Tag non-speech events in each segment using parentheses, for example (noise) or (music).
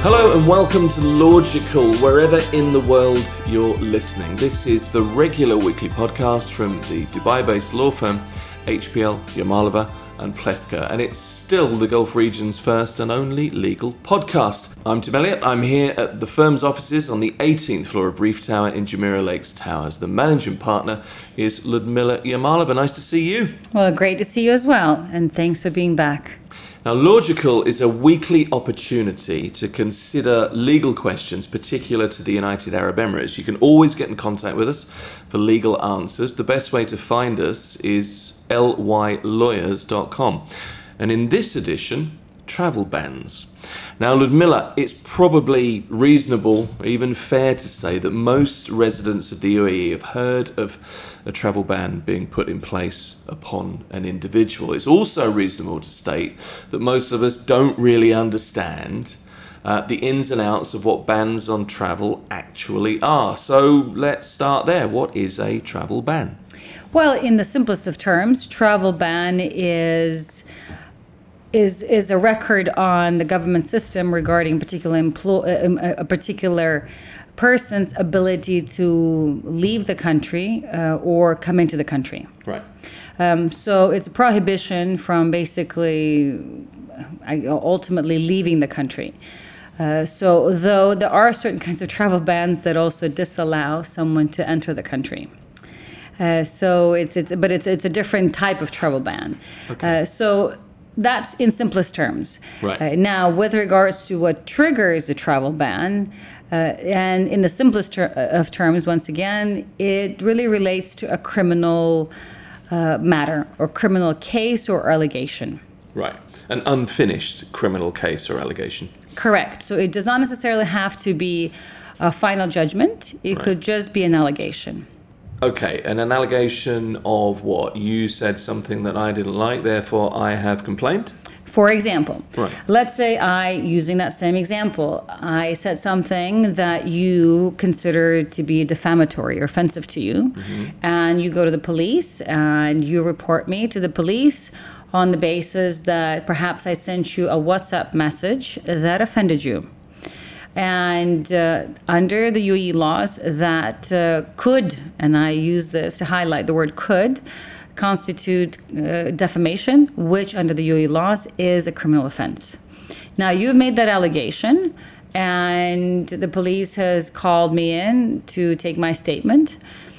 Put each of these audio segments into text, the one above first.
Hello and welcome to Logical, wherever in the world you're listening. This is the regular weekly podcast from the Dubai based law firm HPL Yamalova and Plethner, and it's still the Gulf region's first and only legal podcast. I'm Tim Elliott. I'm here at the firm's offices on the 18th floor of Reef Tower in Jumeirah Lakes Towers. The managing partner is Ludmila Yamalova. Nice to see you. Well, great to see you as well, and thanks for being back. Now, Logical is a weekly opportunity to consider legal questions particular to the United Arab Emirates. You can always get in contact with us for legal answers. The best way to find us is lylawyers.com. And in this edition, travel bans. Now, Ludmila, it's probably reasonable, even fair to say that most residents of the UAE have heard of a travel ban being put in place upon an individual. It's also reasonable to state that most of us don't really understand uh, the ins and outs of what bans on travel actually are. So let's start there. What is a travel ban? Well, in the simplest of terms, travel ban is is is a record on the government system regarding particular employ, uh, um, a particular person's ability to leave the country uh, or come into the country. Right. Um, so it's a prohibition from basically ultimately leaving the country. Uh, so, though there are certain (laughs) kinds of travel bans that also disallow someone to enter the country. Uh, so it's it's but it's it's a different type of travel ban. Okay. Uh, so that's in simplest terms. Right. Uh, now, with regards to what triggers a travel ban, uh, and in the simplest ter- of terms, once again, it really relates to a criminal uh, matter or criminal case or allegation. Right. An unfinished criminal case or allegation. Correct. So it does not necessarily have to be a final judgment. It right. could just be an allegation. Okay, and an allegation of what? You said something that I didn't like, therefore I have complained? For example, right. let's say I, using that same example, I said something that you consider to be defamatory or offensive to you, mm-hmm. and you go to the police and you report me to the police on the basis that perhaps I sent you a WhatsApp message that offended you and uh, under the UAE laws that uh, could, and I use this to highlight the word could, constitute uh, defamation, which under the UAE laws is a criminal offense. Now, you've made that allegation, and the police has called me in to take my statement.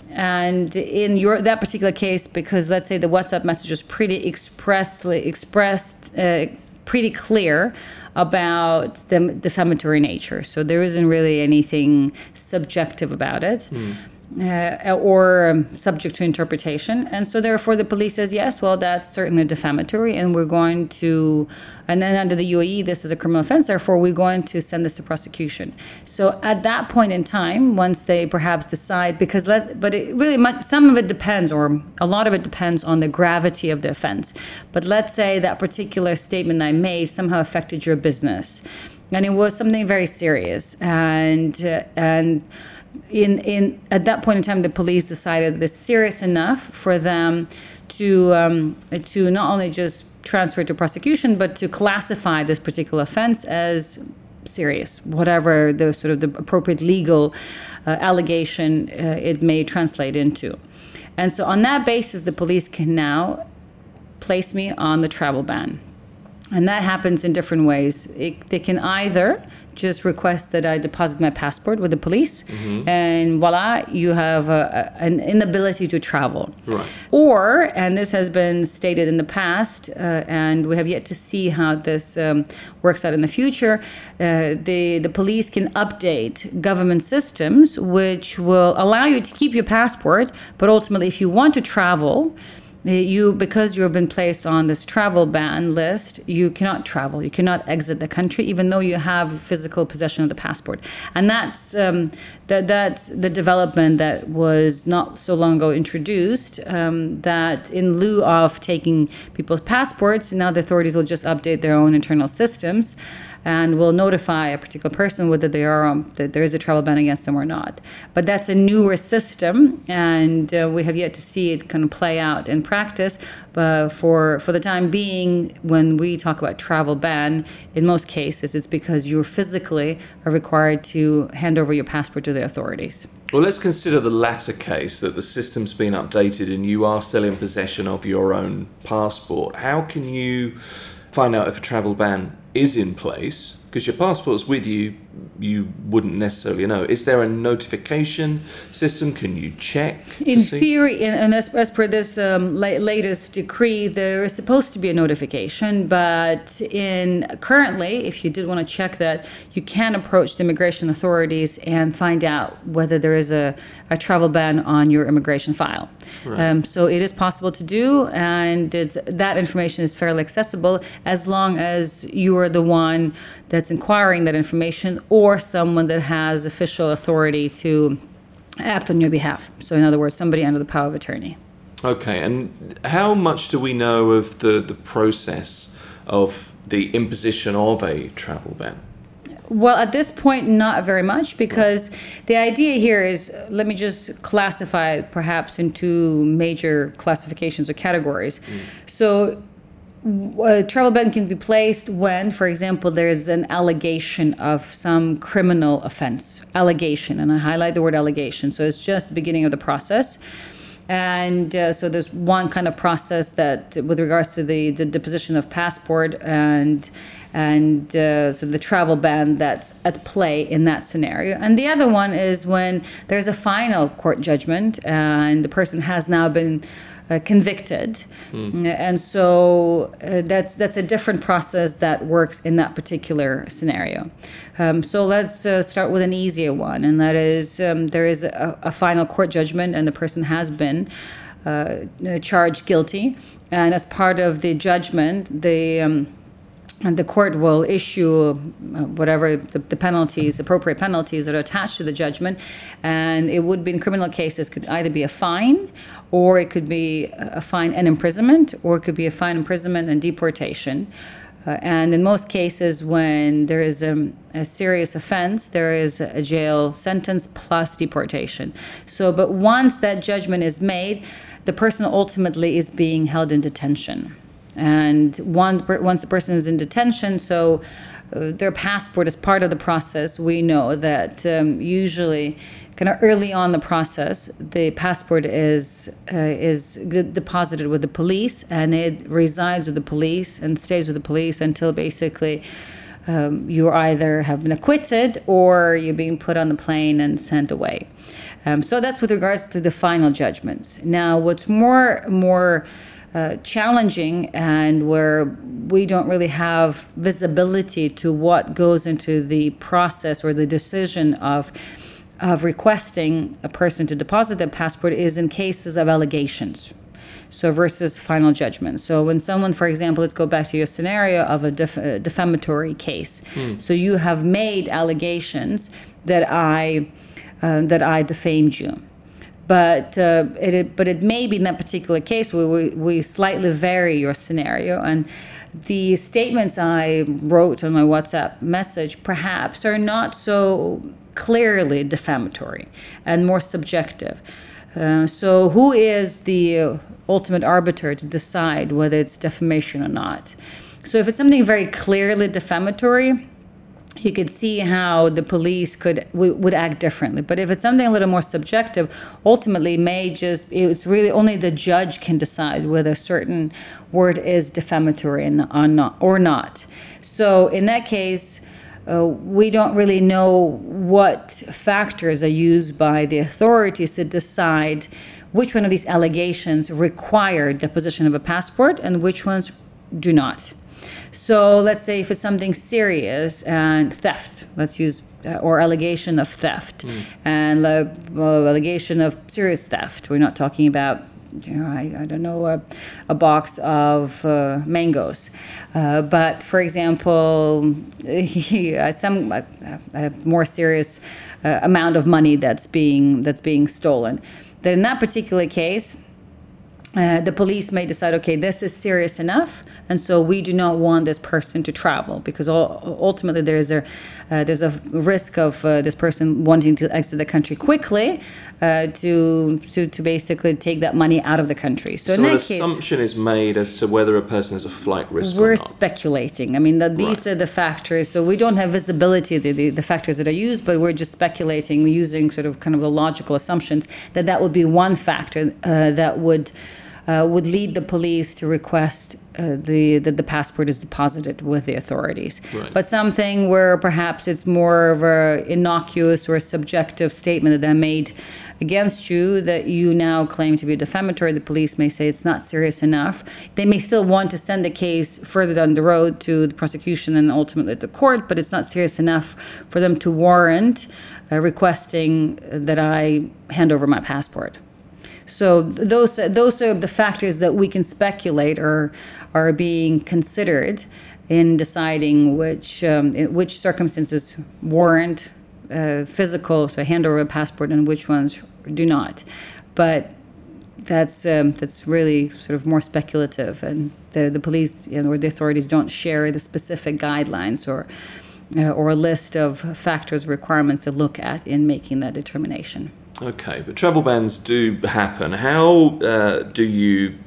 And in your that particular case, because let's say the WhatsApp message was pretty expressly expressed, uh, pretty clear about the defamatory nature. So there isn't really anything subjective about it. Mm uh, or um, subject to interpretation. And so, therefore, the police says, yes, well, that's certainly defamatory, and we're going to, and then under the UAE, this is a criminal offense, therefore, we're going to send this to prosecution. So, at that point in time, once they perhaps decide, because let, but it really, much, some of it depends, or a lot of it depends on the gravity of the offense. But let's say that particular statement I made somehow affected your business, and it was something very serious, and, uh, and, in in at that point in time, the police decided this serious enough for them to um, to not only just transfer to prosecution, but to classify this particular offense as serious, whatever the sort of the appropriate legal uh, allegation uh, it may translate into. And so, on that basis, the police can now place me on the travel ban. And that happens in different ways. It, they can either just request that I deposit my passport with the police, mm-hmm. and voila, you have a, a, an inability to travel. Right. Or, and this has been stated in the past, uh, and we have yet to see how this um, works out in the future. Uh, the the police can update government systems, which will allow you to keep your passport, but ultimately, if you want to travel you because you have been placed on this travel ban list you cannot travel. You cannot exit the country even though you have physical possession of the passport. And that's um, that that's the development that was not so long ago introduced um, that in lieu of taking people's passports now the authorities will just update their own internal systems and will notify a particular person whether they are um, that there is a travel ban against them or not but that's a newer system and uh, we have yet to see it kind of play out in practice. But for for the time being, when we talk about travel ban, in most cases, it's because you physically are required to hand over your passport to the authorities. Well, let's consider the latter case that the system's been updated and you are still in possession of your own passport. How can you find out if a travel ban is in place? Because your passport's with you, you wouldn't necessarily know. Is there a notification system? Can you check? In theory, and- and as, as per this um, la- latest decree, there is supposed to be a notification, but in currently, if you did want to check that, you can approach the immigration authorities and find out whether there is a, a travel ban on your immigration file. Um, so it is possible to do, and it's, that information is fairly accessible as long as you are the one that's inquiring that information or someone that has official authority to act on your behalf. So, in other words, somebody under the power of attorney. Okay, and how much do we know of the, the process of the imposition of a travel ban? Well, at this point, not very much because the idea here is let me just classify it perhaps into major classifications or categories. Mm. So, a travel ban can be placed when, for example, there is an allegation of some criminal offense. Allegation, and I highlight the word allegation. So it's just the beginning of the process. And uh, so there's one kind of process that, with regards to the, the deposition of passport and and uh, so the travel ban that's at play in that scenario. And the other one is when there's a final court judgment and the person has now been uh, convicted, and so uh, that's that's a different process that works in that particular scenario. Um, so let's uh, start with an easier one, and that is um, there is a, a final court judgment, and the person has been uh, charged guilty, and as part of the judgment, the um, and the court will issue uh, whatever the, the penalties, appropriate penalties that are attached to the judgment. And it would be in criminal cases could either be a fine, or it could be a fine and imprisonment, or it could be a fine, imprisonment, and deportation. Uh, and in most cases, when there is a, a serious offense, there is a jail sentence plus deportation. So, but once that judgment is made, the person ultimately is being held in detention. And one, once the person is in detention, so uh, their passport is part of the process, we know that um, usually, kind of early on the process, the passport is uh, is deposited with the police, and it resides with the police and stays with the police until basically um, you either have been acquitted or you're being put on the plane and sent away. Um, so that's with regards to the final judgments. Now, what's more more uh, challenging and where we don't really have visibility to what goes into the process or the decision of of requesting a person to deposit their passport is in cases of allegations. So versus final judgment. So when someone, for example, let's go back to your scenario of a def- uh, defamatory case. So you have made allegations that I uh, that I defamed you but uh, it, but it may be in that particular case where we, we slightly vary your scenario and the statements I wrote on my WhatsApp message perhaps are not so clearly defamatory and more subjective. Uh, so who is the ultimate arbiter to decide whether it's defamation or not? So if it's something very clearly defamatory, you could see how the police could w- would act differently. But if it's something a little more subjective, ultimately may just it's really only the judge can decide whether a certain word is defamatory or not. Or not. So in that case. Uh, we don't really know what factors are used by the authorities to decide which one of these allegations require deposition of a passport and which ones do not. So let's say if it's something serious and theft, let's use uh, or allegation of theft and uh, well, allegation of serious theft. We're not talking about. You know, I, I don't know, a, a box of uh, mangoes. Uh, but for example, (laughs) some uh, a more serious uh, amount of money that's being that's being stolen. Then in that particular case, uh, the police may decide, okay, this is serious enough, and so we do not want this person to travel because ultimately there is a uh, there's a risk of uh, this person wanting to exit the country quickly uh, to, to to basically take that money out of the country. So, So in an that case, assumption is made as to whether a person has a flight risk we're not. speculating. I mean, that these Right. are the factors. So we don't have visibility of the, the, the factors that are used, but we're just speculating using sort of kind of the logical assumptions that that would be one factor uh, that would uh, would lead the police to request uh, the that the passport is deposited with the authorities. Right. But something where perhaps it's more of a innocuous or a subjective statement that they made against you that you now claim to be defamatory. The police may say it's not serious enough. They may still want to send the case further down the road to the prosecution and ultimately the court, but it's not serious enough for them to warrant uh, requesting that I hand over my passport. So those those are the factors that we can speculate are are being considered in deciding which um, which circumstances warrant uh, physical so hand over a passport and which ones do not. But that's um, that's really sort of more speculative, and the the police you know, or the authorities don't share the specific guidelines or. Uh, or a list of factors, requirements to look at in making that determination. Okay, but travel bans do happen. How uh, do you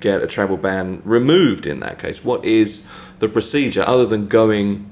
get a travel ban removed in that case? What is the procedure other than going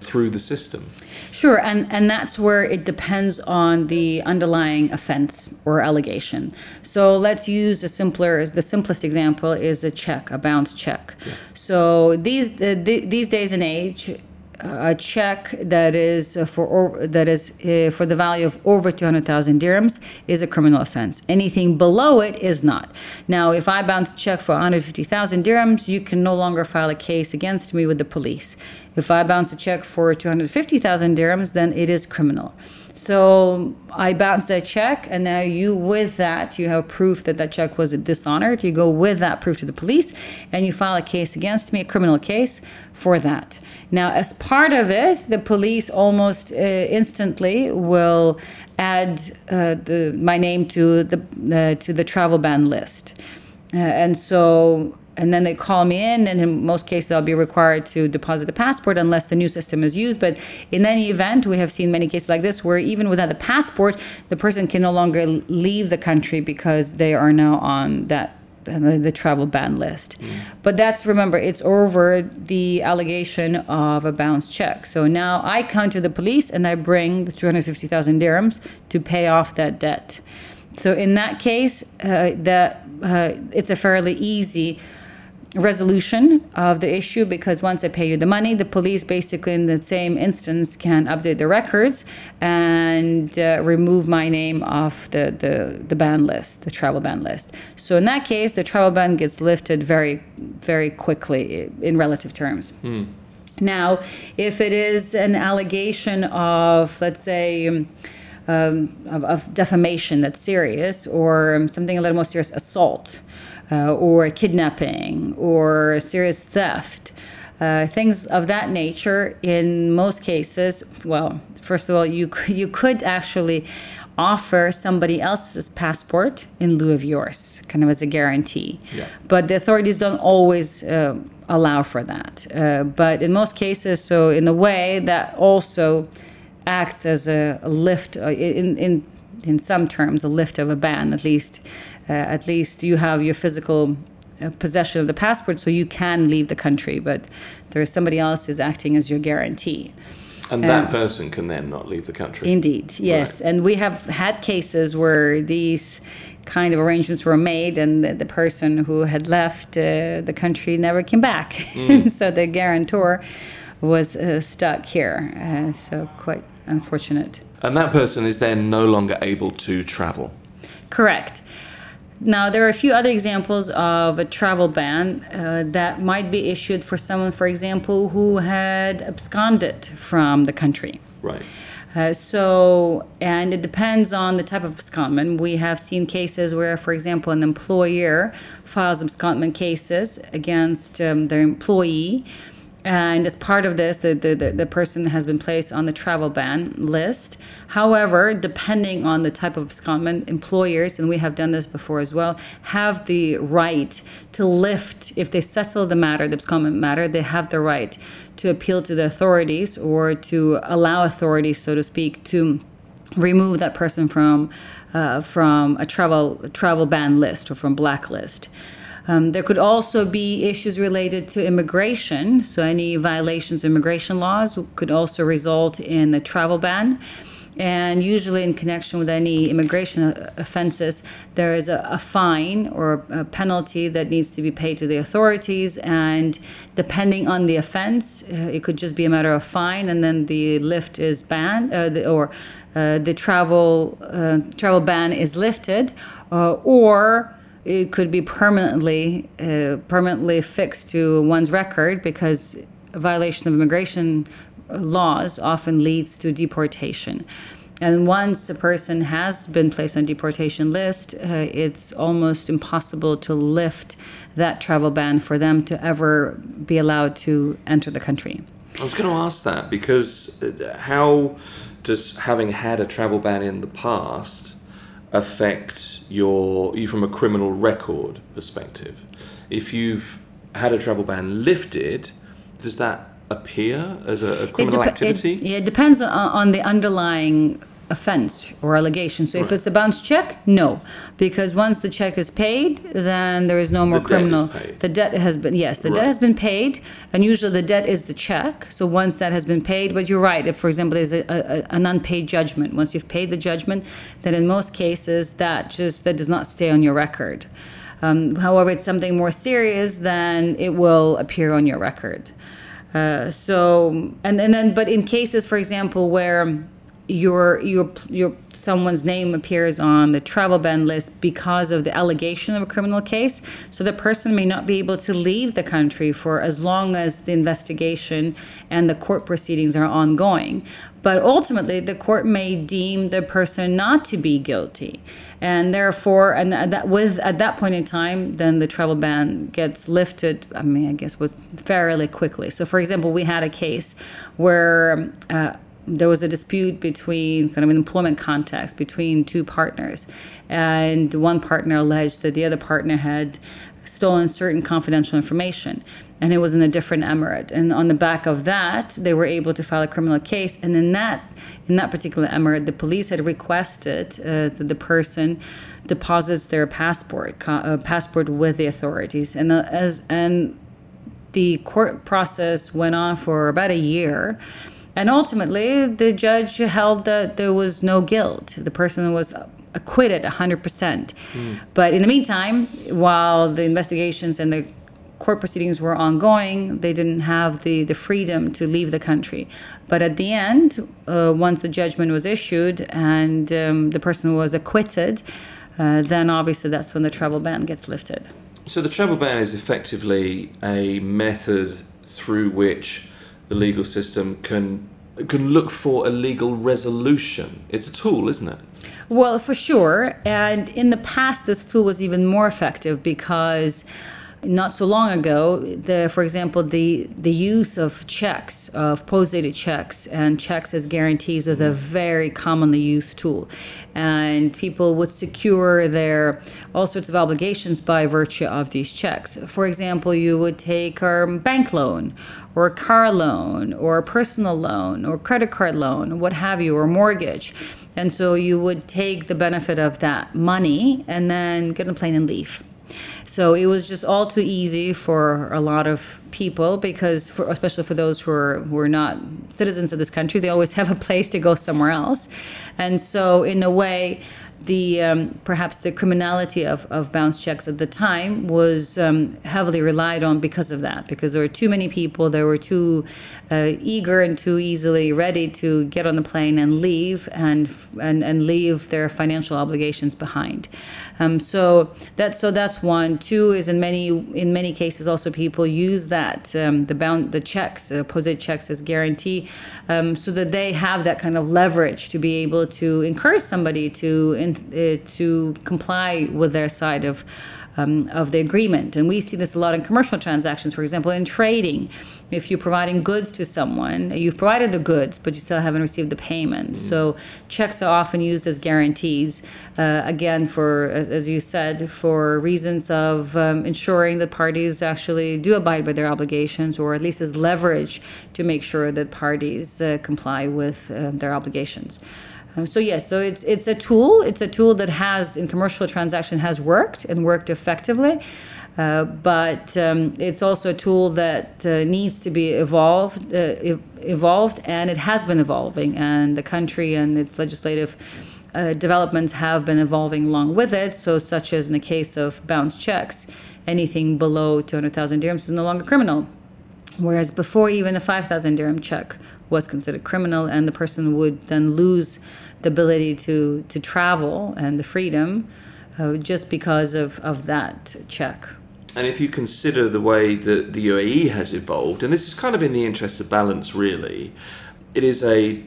through the system? Sure, and, and that's where it depends on the underlying offense or allegation. So let's use a simpler, the simplest example is a check, a bounce check. So these the, the, these days and age, a check that is uh, for that is uh, for the value of over 200,000 dirhams is a criminal offense. Anything below it is not. Now, if I bounce a check for 150,000 dirhams, you can no longer file a case against me with the police. If I bounce a check for 250,000 dirhams, then it is criminal. So I bounce that check, and now you, with that, you have proof that that check was dishonored. You go with that proof to the police, and you file a case against me, a criminal case, for that. Now, as part of it, the police almost uh, instantly will add uh, the, my name to the uh, to the travel ban list, uh, and so and then they call me in, and in most cases, I'll be required to deposit the passport unless the new system is used. But in any event, we have seen many cases like this where even without the passport, the person can no longer leave the country because they are now on that the, the travel ban list. But that's remember, it's over the allegation of a bounce check. So now I come to the police and I bring the 250,000 dirhams to pay off that debt. So in that case, uh, uh, it's a fairly easy resolution of the issue because once I pay you the money, the police basically in the same instance can update the records and uh, remove my name off the, the, the ban list, the travel ban list. So in that case, the travel ban gets lifted very, very quickly in relative terms. Now, if it is an allegation of, let's say, um, of, of defamation that's serious, or something a little more serious, assault, uh, or kidnapping, or serious theft, uh, things of that nature. In most cases, well, first of all, you you could actually offer somebody else's passport in lieu of yours, kind of as a guarantee. Yeah. But the authorities don't always uh, allow for that. Uh, but in most cases, so in a way that also acts as a, lift uh, in in in some terms a lift of a ban at least uh, at least you have your physical uh, possession of the passport so you can leave the country but there's somebody else is acting as your guarantee And that person can then not leave the country. Indeed, yes. And we have had cases where these kind of arrangements were made and the, the person who had left uh, the country never came back. (laughs) so the guarantor was uh, stuck here. Uh, so quite unfortunate. And that person is then no longer able to travel. Correct. Now, there are a few other examples of a travel ban uh, that might be issued for someone, for example, who had absconded from the country. Right. Uh, so, and it depends on the type of abscondment. We have seen cases where, for example, an employer files abscondment cases against um, their employee, And as part of this, the, the, the, person has been placed on the travel ban list. However, depending on the type of abscondment, employers, and we have done this before as well, have the right to lift, if they settle the matter, the abscondment matter, they have the right to appeal to the authorities or to allow authorities, so to speak, to remove that person from uh, from a travel travel ban list or from blacklist. Um, there could also be issues related to immigration. So, any violations of immigration laws could also result in a travel ban. And usually, in connection with any immigration offenses, there is a, a, fine or a penalty that needs to be paid to the authorities. And depending on the offense, uh, it could just be a matter of fine, and then the lift is banned, uh, the, or uh, the travel uh, travel ban is lifted, uh, or it could be permanently uh, permanently fixed to one's record because a violation of immigration laws often leads to deportation. And once a person has been placed on deportation list, uh, it's almost impossible to lift that travel ban for them to ever be allowed to enter the country. I was going to ask that because uh, how does having had a travel ban in the past affect your you from a criminal record perspective? If you've had a travel ban lifted, does that appear as a, a criminal it activity? It, yeah, it depends on, on the underlying offense or allegation. So if it's a bounce check, no, because once the check is paid, then there is no more debt criminal. is paid. The debt has been yes, the Right. debt has been paid, and usually the debt is the check. So once that has been paid, but you're right. If for example there's a, a, an unpaid judgment, once you've paid the judgment, then in most cases that just that does not stay on your record. Um, however, it's something more serious, then it will appear on your record. Uh, so and, and then but in cases for example where your your your someone's name appears on the travel ban list because of the allegation of a criminal case so the person may not be able to leave the country for as long as the investigation and the court proceedings are ongoing. But ultimately the court may deem the person not to be guilty and therefore and that with at that point in time then the travel ban gets lifted i mean i guess with fairly quickly. So for example we had a case where uh, there was a dispute between kind of an employment context between two partners. And one partner alleged that the other partner had stolen certain confidential information and it was in a different emirate. And on the back of that they were able to file a criminal case. And in that in that particular emirate the police had requested uh, that the person deposits their passport uh, passport with the authorities. And uh, as and the court process went on for about a year and ultimately the judge held that there was no guilt. The person was acquitted 100% but in the meantime while the investigations and the court proceedings were ongoing they didn't have the, the freedom to leave the country. But at the end uh, once the judgment was issued and um, the person was acquitted uh, then obviously that's when the travel ban gets lifted. So the travel ban is effectively a method through which the legal system can can look for a legal resolution. It's a tool, isn't it? Well, for sure. And in the past, this tool was even more effective because not so long ago, the, for example, the, the use of checks, of post-dated checks and checks as guarantees was a very commonly used tool. And people would secure their all sorts of obligations by virtue of these checks. For example, you would take a bank loan or a car loan or a personal loan or credit card loan, what have you, or mortgage. And so you would take the benefit of that money and then get on a plane and leave. So it was just all too easy for a lot of people because, for, especially for those who are who are not citizens of this country, they always (laughs) have a place to go somewhere else, and so in a way, the um, perhaps the criminality of, of bounce checks at the time was um, heavily relied on because of that because there were too many people they were too uh, eager and too easily ready to get on the plane and leave and and, and leave their financial obligations behind. Um, so that's so that's one. Two is in many in many cases also people use that um, the bound the checks uh, posted checks as guarantee um, so that they have that kind of leverage to be able to encourage somebody to in, uh, to comply with their side of um, of the agreement. And we see this a lot in commercial transactions, for example, in trading. If you're providing goods to someone, you've provided the goods, but you still haven't received the payment. So checks are often used as guarantees, uh, again, for, as as you said, for reasons of um, ensuring that parties actually do abide by their obligations, or at least as leverage to make sure that parties uh, comply with uh, their obligations. Um, so yes, so it's it's a tool. It's a tool that has in commercial transaction has worked and worked effectively. Uh, but um, it's also a tool that uh, needs to be evolved, uh, ev- evolved, and it has been evolving, and the country and its legislative uh, developments have been evolving along with it. So, such as in the case of bounce checks, anything below 200,000 dirhams is no longer criminal. Whereas before, even a 5,000 dirham check was considered criminal, and the person would then lose the ability to, to travel and the freedom uh, just because of, of that check. And if you consider the way that the UAE has evolved, and this is kind of in the interest of balance, really, it is a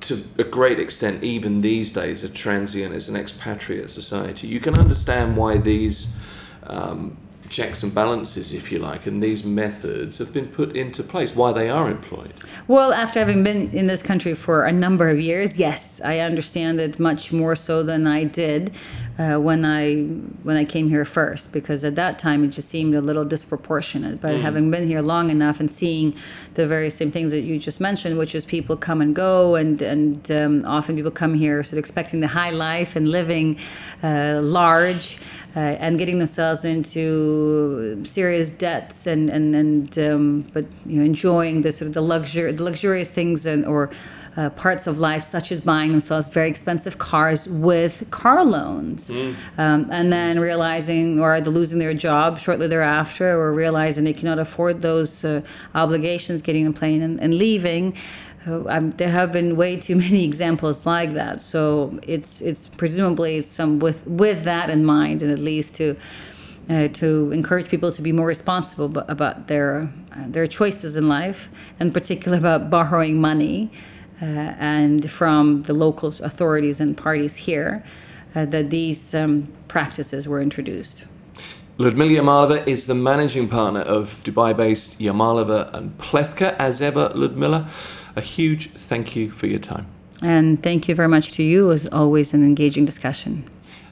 to a great extent, even these days, a transient as an expatriate society. You can understand why these um, checks and balances, if you like, and these methods have been put into place, why they are employed. Well, after having been in this country for a number of years, yes, I understand it much more so than I did uh, when I when I came here first, because at that time it just seemed a little disproportionate. But having been here long enough and seeing the very same things that you just mentioned, which is people come and go, and and um, often people come here sort of expecting the high life and living uh, large. Uh, and getting themselves into serious debts and and and um, but you know enjoying the sort of the luxury the luxurious things and or uh, parts of life such as buying themselves very expensive cars with car loans. Um, and then realizing or either losing their job shortly thereafter or realizing they cannot afford those uh, obligations getting a plane and, and leaving. Uh, um, there have been way too (laughs) many examples like that. So it's it's presumably some with with that in mind, and at least to uh, to encourage people to be more responsible about their uh, their choices in life, and particularly about borrowing money, and from the local authorities and parties here, uh, that these um, practices were introduced. Ludmila Yamalova is the managing partner of Dubai-based Yamalova and Plethner. As ever, Ludmila, a huge thank you for your time. And thank you very much to you. As always, an engaging discussion.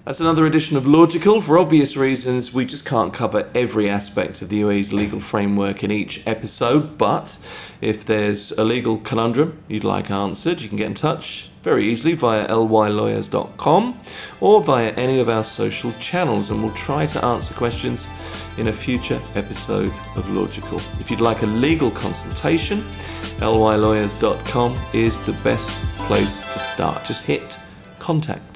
That's another edition of Logical. For obvious reasons, we just can't cover every aspect of the UAE's legal framework in each episode, but if there's a legal conundrum you'd like answered, you can get in touch very easily via lylawyers.com or via any of our social channels, and we'll try to answer questions in a future episode of Logical. If you'd like a legal consultation, lylawyers.com is the best place to start. Just hit contact.